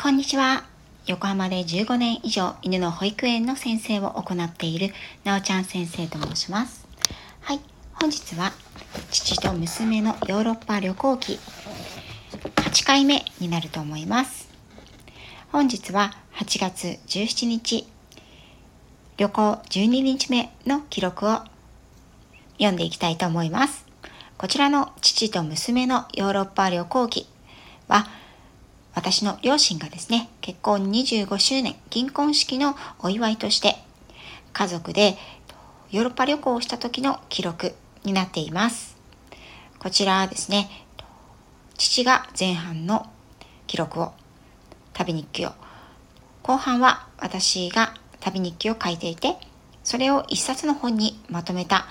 こんにちは。横浜で15年以上犬の保育園の先生を行っているなおちゃん先生と申します。はい、本日は父と娘のヨーロッパ旅行記8回目になると思います。本日は8月17日旅行12日目の記録を読んでいきたいと思います。こちらの父と娘のヨーロッパ旅行記は私の両親がですね、結婚25周年銀婚式のお祝いとして家族でヨーロッパ旅行をした時の記録になっています。こちらはですね、父が前半の記録を、旅日記を、後半は私が旅日記を書いていて、それを一冊の本にまとめた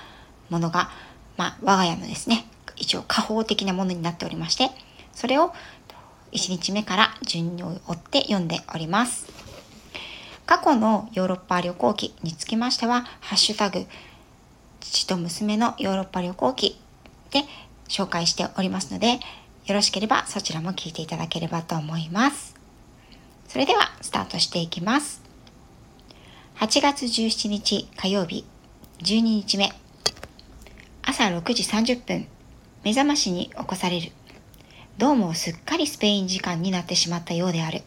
ものが、まあ、我が家のですね、一応家宝的なものになっておりまして、それを1日目から順に追って読んでおります。過去のヨーロッパ旅行記につきましては、ハッシュタグ、父と娘のヨーロッパ旅行記で紹介しておりますので、よろしければそちらも聞いていただければと思います。それではスタートしていきます。8月17日火曜日12日目朝6時30分目覚ましに起こされるどうもすっかりスペイン時間になってしまったようである。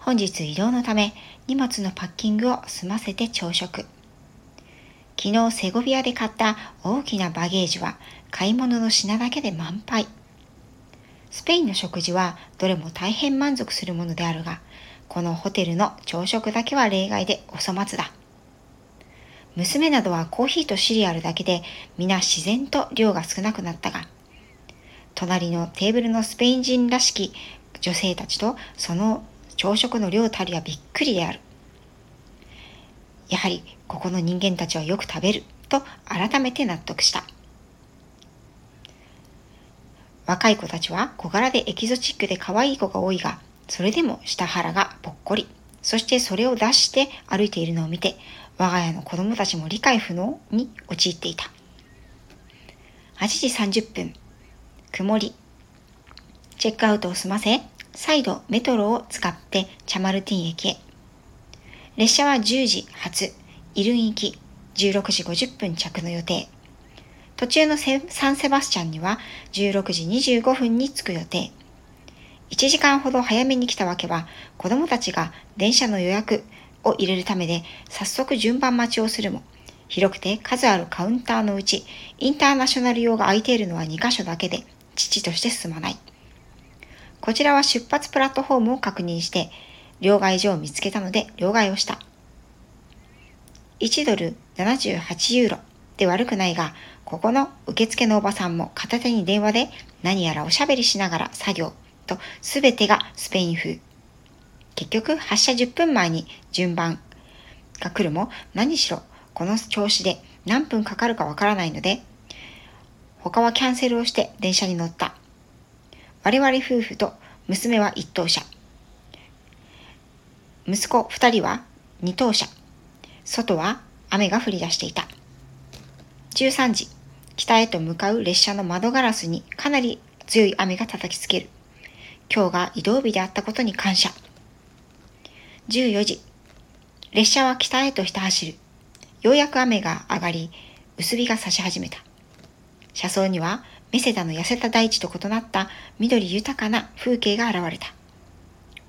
本日移動のため荷物のパッキングを済ませて朝食。昨日セゴビアで買った大きなバゲージは買い物の品だけで満杯。スペインの食事はどれも大変満足するものであるが、このホテルの朝食だけは例外でお粗末だ。娘などはコーヒーとシリアルだけで皆自然と量が少なくなったが、隣のテーブルのスペイン人らしき女性たちとその朝食の量たりはびっくりである。やはりここの人間たちはよく食べると改めて納得した。若い子たちは小柄でエキゾチックで可愛い子が多いが、それでも下腹がぽっこり。そしてそれを出して歩いているのを見て、我が家の子供たちも理解不能に陥っていた。8時30分、曇り。チェックアウトを済ませ、再度メトロを使ってチャマルティン駅へ。列車は10時発、イルン行き、16時50分着の予定。途中のサンセバスチャンには16時25分に着く予定。1時間ほど早めに来たわけは、子供たちが電車の予約を入れるためで、早速順番待ちをするも、広くて数あるカウンターのうち、インターナショナル用が空いているのは2カ所だけで、父として進まない。こちらは出発プラットフォームを確認して、両替所を見つけたので両替をした。1ドル78ユーロで悪くないが、ここの受付のおばさんも片手に電話で何やらおしゃべりしながら作業と全てがスペイン風。結局発車10分前に順番が来るも何しろこの調子で何分かかるかわからないので他はキャンセルをして電車に乗った。我々夫婦と娘は一等車。息子二人は二等車。外は雨が降り出していた。13時、北へと向かう列車の窓ガラスにかなり強い雨が叩きつける。今日が移動日であったことに感謝。14時、列車は北へとひた走る。ようやく雨が上がり、薄日が差し始めた。車窓にはメセダの痩せた大地と異なった緑豊かな風景が現れた。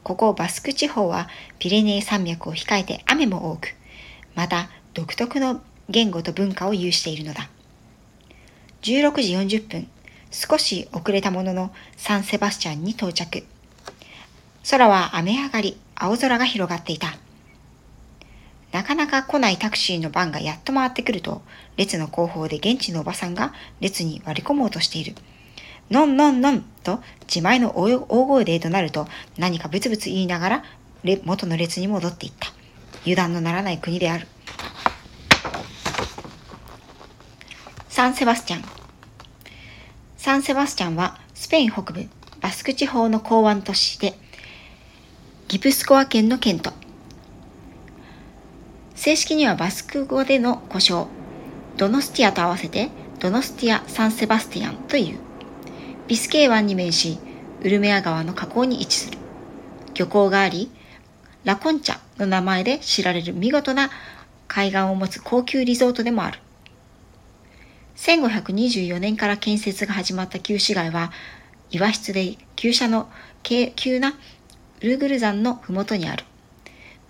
ここバスク地方はピレネー山脈を控えて雨も多く、また独特の言語と文化を有しているのだ。16時40分、少し遅れたもののサンセバスチャンに到着。空は雨上がり、青空が広がっていた。なかなか来ないタクシーの番がやっと回ってくると、列の後方で現地のおばさんが列に割り込もうとしている。ノンノンノンと自前の大声で怒鳴ると何かブツブツ言いながら元の列に戻っていった。油断のならない国である。サンセバスチャン。サンセバスチャンはスペイン北部バスク地方の港湾都市でギプスコア県の県都。正式にはバスク語での呼称、ドノスティアと合わせてドノスティア・サンセバスティアンという。ビスケー湾に面し、ウルメア川の河口に位置する。漁港があり、ラコンチャの名前で知られる見事な海岸を持つ高級リゾートでもある。1524年から建設が始まった旧市街は、岩質で急斜の急なウルグル山の麓にある。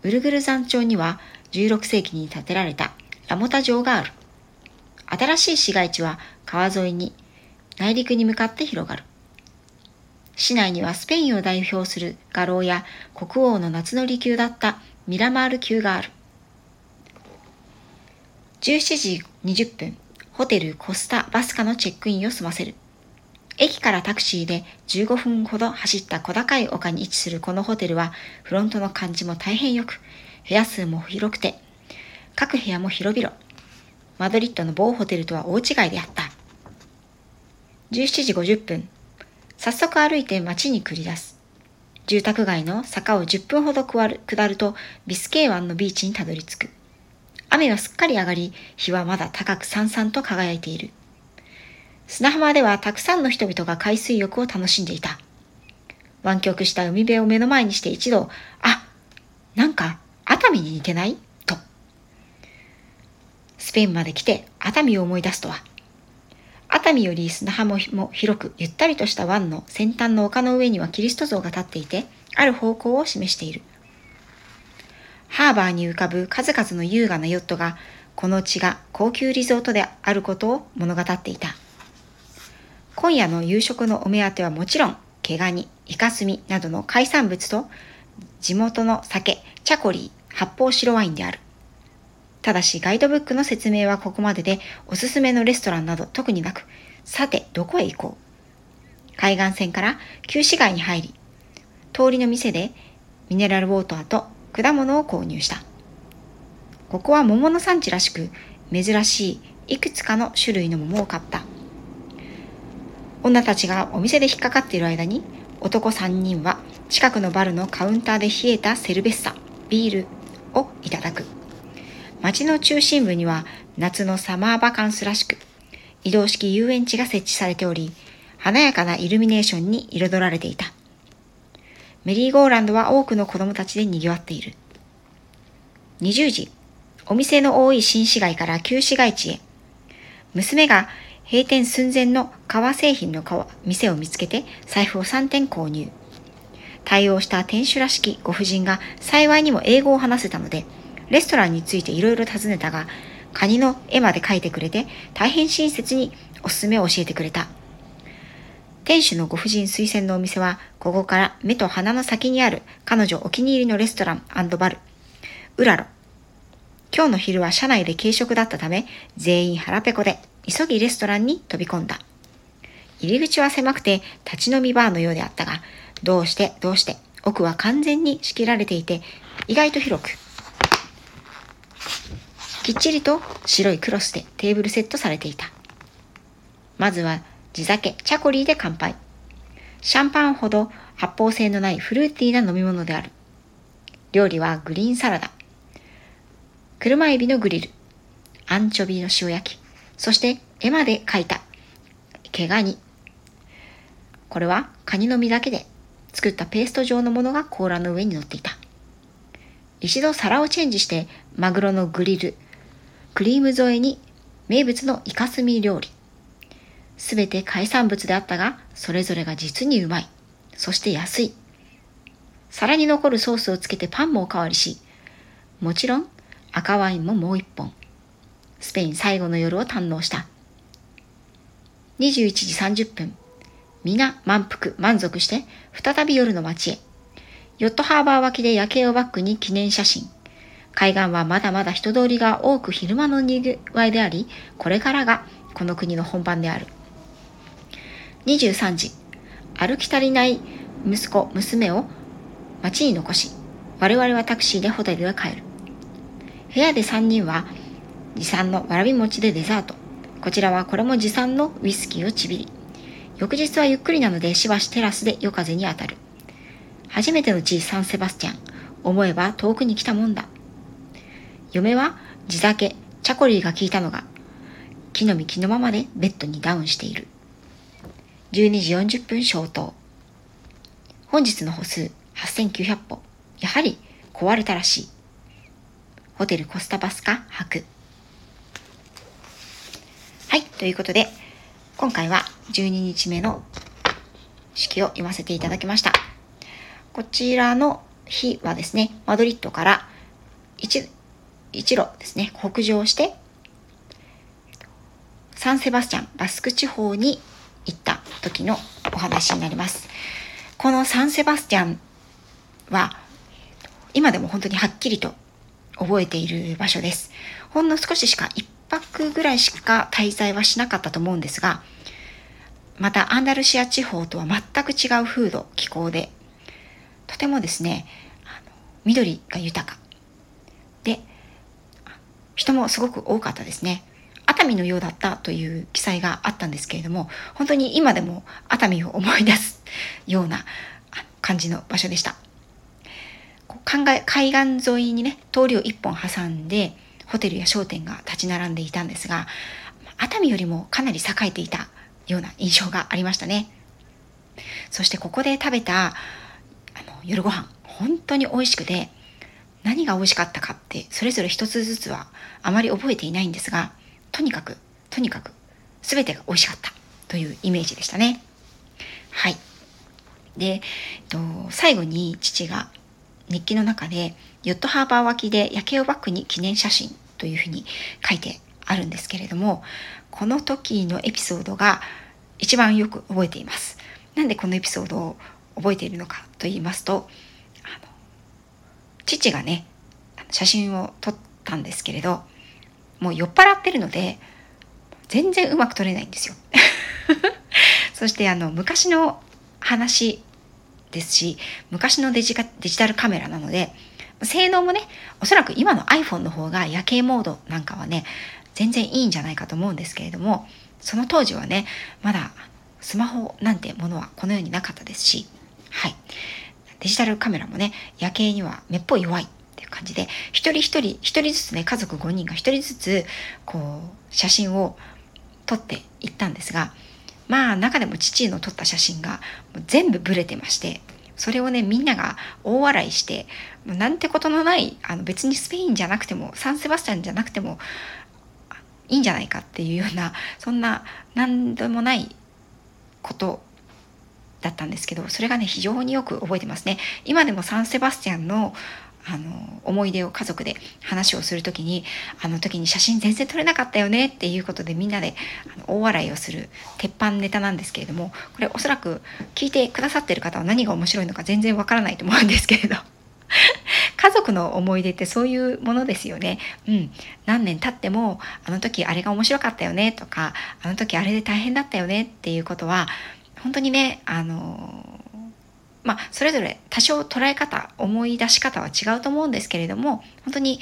ウルグル山町には16世紀に建てられたラモタ城がある。新しい市街地は川沿いに内陸に向かって広がる。市内にはスペインを代表する画廊や国王の夏の離宮だったミラマール宮がある。17時20分、ホテルコスタバスカのチェックインを済ませる。駅からタクシーで15分ほど走った小高い丘に位置するこのホテルは、フロントの感じも大変よく、部屋数も広くて、各部屋も広々。マドリッドの某ホテルとは大違いであった。17時50分、早速歩いて街に繰り出す。住宅街の坂を10分ほど下る下ると、ビスケー湾のビーチにたどり着く。雨はすっかり上がり、日はまだ高くさんさんと輝いている。砂浜ではたくさんの人々が海水浴を楽しんでいた。湾曲した海辺を目の前にして一度、あ、なんか熱海に似てない？と。スペインまで来て熱海を思い出すとは。熱海より砂浜も広くゆったりとした湾の先端の丘の上にはキリスト像が立っていて、ある方向を示している。ハーバーに浮かぶ数々の優雅なヨットが、この地が高級リゾートであることを物語っていた。今夜の夕食のお目当てはもちろん、毛ガニ、イカスミなどの海産物と、地元の酒、チャコリー、発泡白ワインである。ただしガイドブックの説明はここまででおすすめのレストランなど特になく、さてどこへ行こう。海岸線から旧市街に入り、通りの店でミネラルウォーターと果物を購入した。ここは桃の産地らしく、珍しいいくつかの種類の桃を買った。女たちがお店で引っかかっている間に、男3人は近くのバルのカウンターで冷えたセルベッサ、ビールをいただく。街の中心部には夏のサマーバカンスらしく、移動式遊園地が設置されており、華やかなイルミネーションに彩られていた。メリーゴーランドは多くの子供たちで賑わっている。20時、お店の多い新市街から旧市街地へ。娘が閉店寸前の革製品の店を見つけて財布を3点購入。対応した店主らしきご婦人が幸いにも英語を話せたので、レストランについていろいろ尋ねたが、カニの絵まで描いてくれて大変親切におすすめを教えてくれた。店主のご婦人推薦のお店は、ここから目と鼻の先にある彼女お気に入りのレストランバル、ウラロ。今日の昼は車内で軽食だったため、全員腹ペコで急ぎレストランに飛び込んだ。入り口は狭くて立ち飲みバーのようであったが、どうしてどうして奥は完全に仕切られていて、意外と広く。きっちりと白いクロスでテーブルセットされていた。まずは地酒、チャコリーで乾杯。シャンパンほど発泡性のないフルーティーな飲み物である。料理はグリーンサラダ。車エビのグリル。アンチョビの塩焼き。そして絵まで描いた毛ガニ。これはカニの身だけで作ったペースト状のものが甲羅の上に乗っていた。一度皿をチェンジしてマグロのグリル、クリーム添えに名物のイカスミ料理。すべて海産物であったが、それぞれが実にうまい。そして安い。皿に残るソースをつけてパンもおかわりし、もちろん赤ワインももう一本。スペイン最後の夜を堪能した。21時30分。皆満腹、満足して、再び夜の街へ。ヨットハーバー脇で夜景をバックに記念写真。海岸はまだまだ人通りが多く昼間の賑わいであり、これからがこの国の本番である。23時、歩き足りない息子、娘を町に残し、我々はタクシーでホテルへ帰る。部屋で3人は持参のわらび餅でデザート。こちらはこれも持参のウイスキーをちびり。翌日はゆっくりなのでしばしテラスで夜風に当たる。初めての地サンセバスチャン。思えば遠くに来たもんだ。嫁は地酒、チャコリーが効いたのが、木の実木のままでベッドにダウンしている。12時40分消灯。本日の歩数8900歩やはり壊れたらしいホテルコスタバスカ泊はいということで今回は12日目の式を読ませていただきましたこちらの日はですねマドリッドから一一路ですね北上してサンセバスチャンバスク地方に行った時のお話になりますこのサンセバスチャンは今でも本当にはっきりと覚えている場所です。ほんの少ししか、1泊ぐらいしか滞在はしなかったと思うんですが、またアンダルシア地方とは全く違う風土、気候で、とてもですね、緑が豊か。で、人もすごく多かったですね。熱海のようだったという記載があったんですけれども、本当に今でも熱海を思い出すような感じの場所でした。海岸沿いにね通りを一本挟んでホテルや商店が立ち並んでいたんですが熱海よりもかなり栄えていたような印象がありましたね。そしてここで食べたあの夜ご飯本当に美味しくて何が美味しかったかってそれぞれ一つずつはあまり覚えていないんですがとにかくとにかく全てが美味しかったというイメージでしたね。はい。で、えっと、最後に父が日記の中でヨットハーバー脇で夜景をバックに記念写真というふうに書いてあるんですけれどもこの時のエピソードが一番よく覚えています。なんでこのエピソードを覚えているのかと言いますと父がね写真を撮ったんですけれどもう酔っ払ってるので全然うまく撮れないんですよ。そしてあの昔の話ですし昔のデジデジタルカメラなので性能もねおそらく今の iPhone の方が夜景モードなんかはね全然いいんじゃないかと思うんですけれどもその当時はねまだスマホなんてものはこの世になかったですしはい。デジタルカメラもね夜景にはめっぽい弱いっていう感じで一人一人一人ずつね家族5人が一人ずつこう写真を撮っていったんですがまあ中でも父の撮った写真が全部ブレてましてそれをねみんなが大笑いしてなんてことのないあの別にスペインじゃなくてもサンセバスチャンじゃなくてもいいんじゃないかっていうようなそんな何でもないことだったんですけどそれがね非常によく覚えてますね。今でもサンセバスチャンのあの思い出を家族で話をする時にあの時に写真全然撮れなかったよねっていうことでみんなで大笑いをする鉄板ネタなんですけれどもこれおそらく聞いてくださってる方は何が面白いのか全然わからないと思うんですけれど 家族の思い出ってそういうものですよね。うん。何年経っても、あの時あれが面白かったよねとか、あの時あれで大変だったよねっていうことは、本当にね、あのまあ、それぞれ多少捉え方思い出し方は違うと思うんですけれども本当に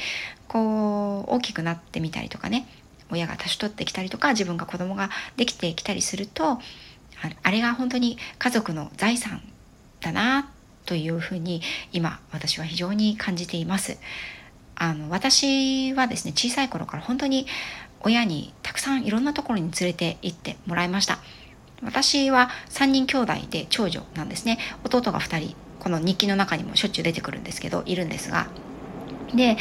こう大きくなってみたりとかね親が年取ってきたりとか自分が子供ができてきたりするとあれが本当に家族の財産だなというふうに今私は非常に感じています。あの私はですね小さい頃から本当に親にたくさんいろんなところに連れて行ってもらいました。私は3人兄弟で長女なんですね。弟が2人この日記の中にもしょっちゅう出てくるんですけどいるんですが。で、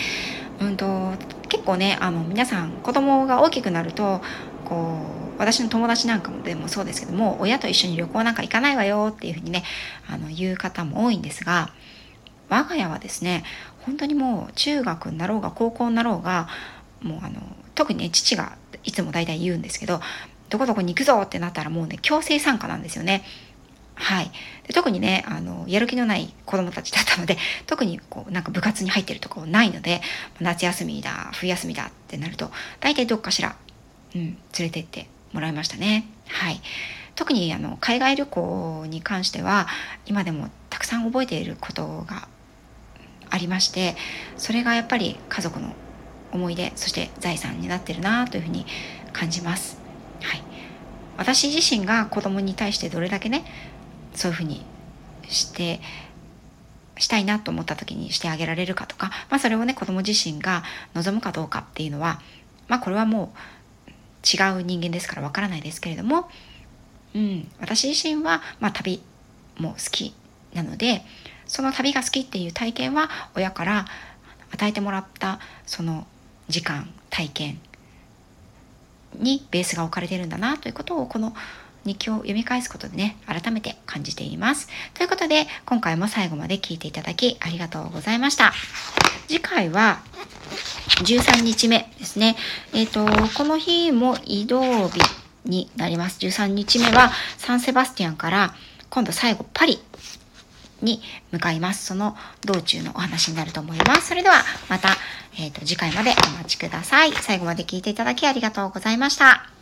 うんと、結構ねあの皆さん子供が大きくなるとこう私の友達なんかもでもそうですけども親と一緒に旅行なんか行かないわよっていうふうにねあの言う方も多いんですが我が家はですね本当にもう中学になろうが高校になろうがもうあの特にね父がいつも大体言うんですけどどこどこに行くぞってなったらもうね強制参加なんですよね。はい、で特にねあのやる気のない子どもたちだったので 特にこうなんか部活に入ってるとこないので夏休みだ冬休みだってなると大体どっかしら、うん、連れてってもらいましたね。はい、特にあの海外旅行に関しては今でもたくさん覚えていることがありましてそれがやっぱり家族の思い出そして財産になってるなというふうに感じます。はい、私自身が子供に対してどれだけねそういうふうにしてしたいなと思った時にしてあげられるかとか、まあ、それをね子供自身が望むかどうかっていうのはまあこれはもう違う人間ですからわからないですけれども、うん、私自身は、まあ、旅も好きなのでその旅が好きっていう体験は親から与えてもらったその時間体験にベースが置かれてるんだなということをこの日記を読み返すことでね改めて感じていますということで今回も最後まで聞いていただきありがとうございました次回は13日目ですねえっ、ー、とこの日も移動日になります13日目はサンセバスティアンから今度最後パリに向かいます。その道中のお話になると思います。それではまた、えーと、次回までお待ちください。最後まで聞いていただきありがとうございました。